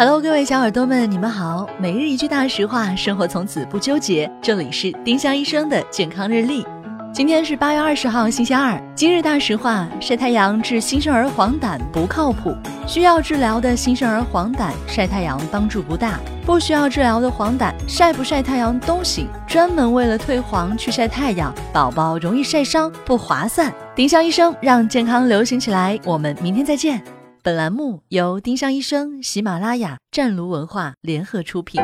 Hello，各位小耳朵们，你们好。每日一句大实话，生活从此不纠结。这里是丁香医生的健康日历。今天是八月二十号，星期二。今日大实话：晒太阳治新生儿黄疸不靠谱。需要治疗的新生儿黄疸，晒太阳帮助不大；不需要治疗的黄疸，晒不晒太阳都行。专门为了退黄去晒太阳，宝宝容易晒伤，不划算。丁香医生让健康流行起来。我们明天再见。本栏目由丁香医生、喜马拉雅、湛庐文化联合出品。